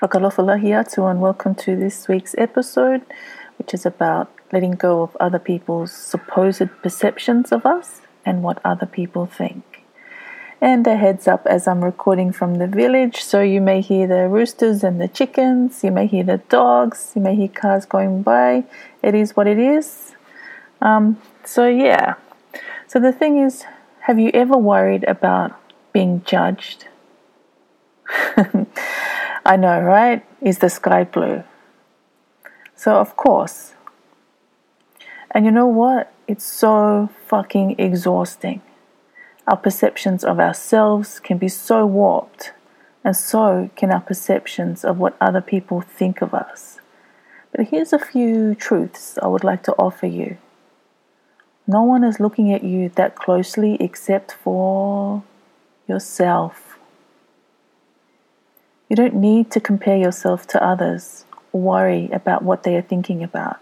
Whakalofalahiatu and welcome to this week's episode, which is about letting go of other people's supposed perceptions of us and what other people think. And a heads up as I'm recording from the village, so you may hear the roosters and the chickens, you may hear the dogs, you may hear cars going by. It is what it is. Um, so, yeah. So, the thing is, have you ever worried about being judged? I know, right? Is the sky blue? So, of course. And you know what? It's so fucking exhausting. Our perceptions of ourselves can be so warped, and so can our perceptions of what other people think of us. But here's a few truths I would like to offer you. No one is looking at you that closely except for yourself. You don't need to compare yourself to others or worry about what they are thinking about.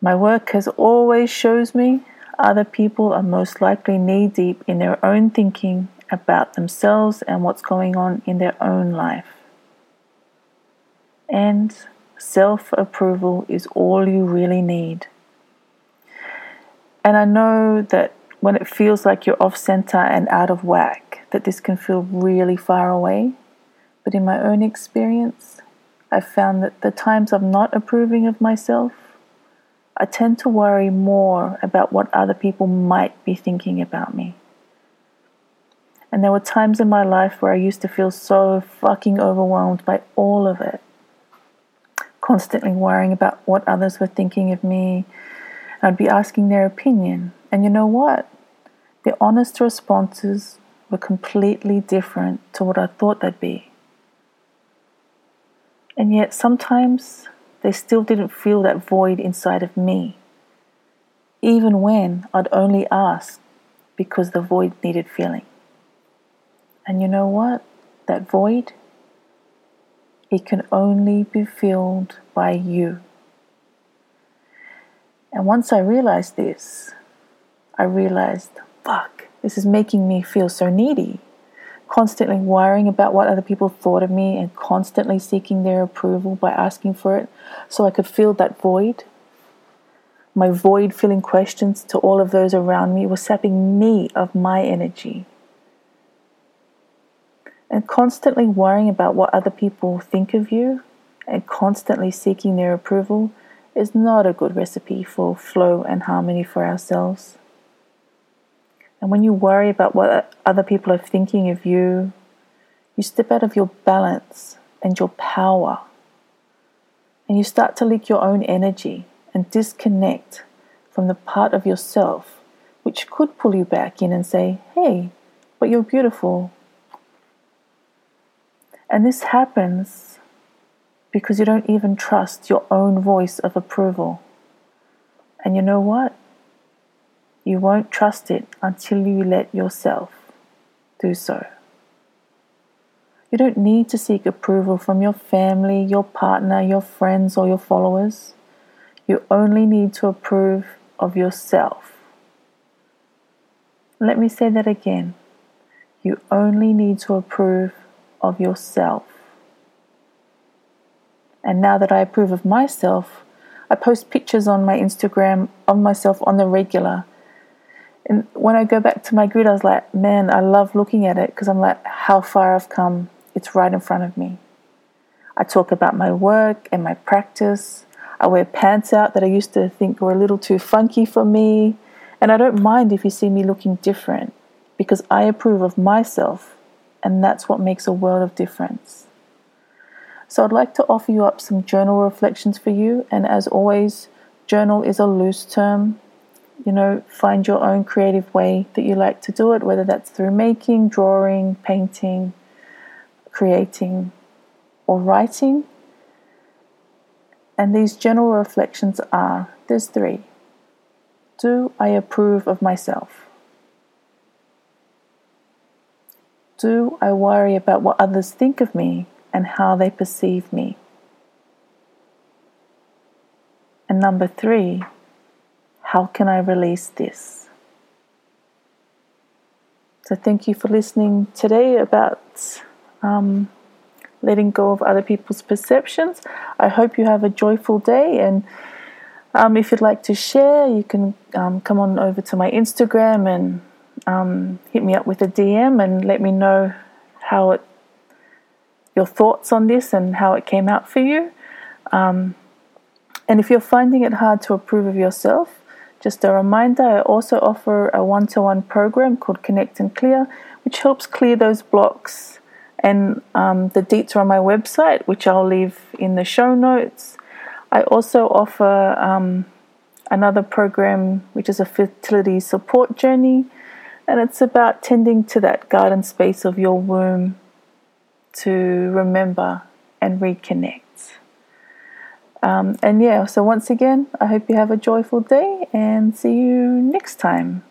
My work has always shows me other people are most likely knee deep in their own thinking about themselves and what's going on in their own life. And self approval is all you really need. And I know that when it feels like you're off center and out of whack, that this can feel really far away. But in my own experience, I've found that the times I'm not approving of myself, I tend to worry more about what other people might be thinking about me. And there were times in my life where I used to feel so fucking overwhelmed by all of it. Constantly worrying about what others were thinking of me. I'd be asking their opinion. And you know what? The honest responses were completely different to what I thought they'd be. And yet sometimes they still didn't feel that void inside of me, even when I'd only ask because the void needed filling. And you know what? That void, it can only be filled by you. And once I realized this, I realized, fuck, this is making me feel so needy constantly worrying about what other people thought of me and constantly seeking their approval by asking for it so I could fill that void. My void filling questions to all of those around me was sapping me of my energy. And constantly worrying about what other people think of you and constantly seeking their approval is not a good recipe for flow and harmony for ourselves. And when you worry about what other people are thinking of you, you step out of your balance and your power. And you start to leak your own energy and disconnect from the part of yourself which could pull you back in and say, hey, but you're beautiful. And this happens because you don't even trust your own voice of approval. And you know what? You won't trust it until you let yourself do so. You don't need to seek approval from your family, your partner, your friends, or your followers. You only need to approve of yourself. Let me say that again. You only need to approve of yourself. And now that I approve of myself, I post pictures on my Instagram of myself on the regular and when I go back to my grid, I was like, man, I love looking at it because I'm like, how far I've come. It's right in front of me. I talk about my work and my practice. I wear pants out that I used to think were a little too funky for me. And I don't mind if you see me looking different because I approve of myself, and that's what makes a world of difference. So I'd like to offer you up some journal reflections for you. And as always, journal is a loose term you know, find your own creative way that you like to do it, whether that's through making, drawing, painting, creating, or writing. And these general reflections are there's three. Do I approve of myself? Do I worry about what others think of me and how they perceive me? And number three, how can I release this? So, thank you for listening today about um, letting go of other people's perceptions. I hope you have a joyful day. And um, if you'd like to share, you can um, come on over to my Instagram and um, hit me up with a DM and let me know how it, your thoughts on this and how it came out for you. Um, and if you're finding it hard to approve of yourself, just a reminder I also offer a one to one program called Connect and Clear, which helps clear those blocks. And um, the deets are on my website, which I'll leave in the show notes. I also offer um, another program, which is a fertility support journey, and it's about tending to that garden space of your womb to remember and reconnect. Um, and yeah, so once again, I hope you have a joyful day and see you next time.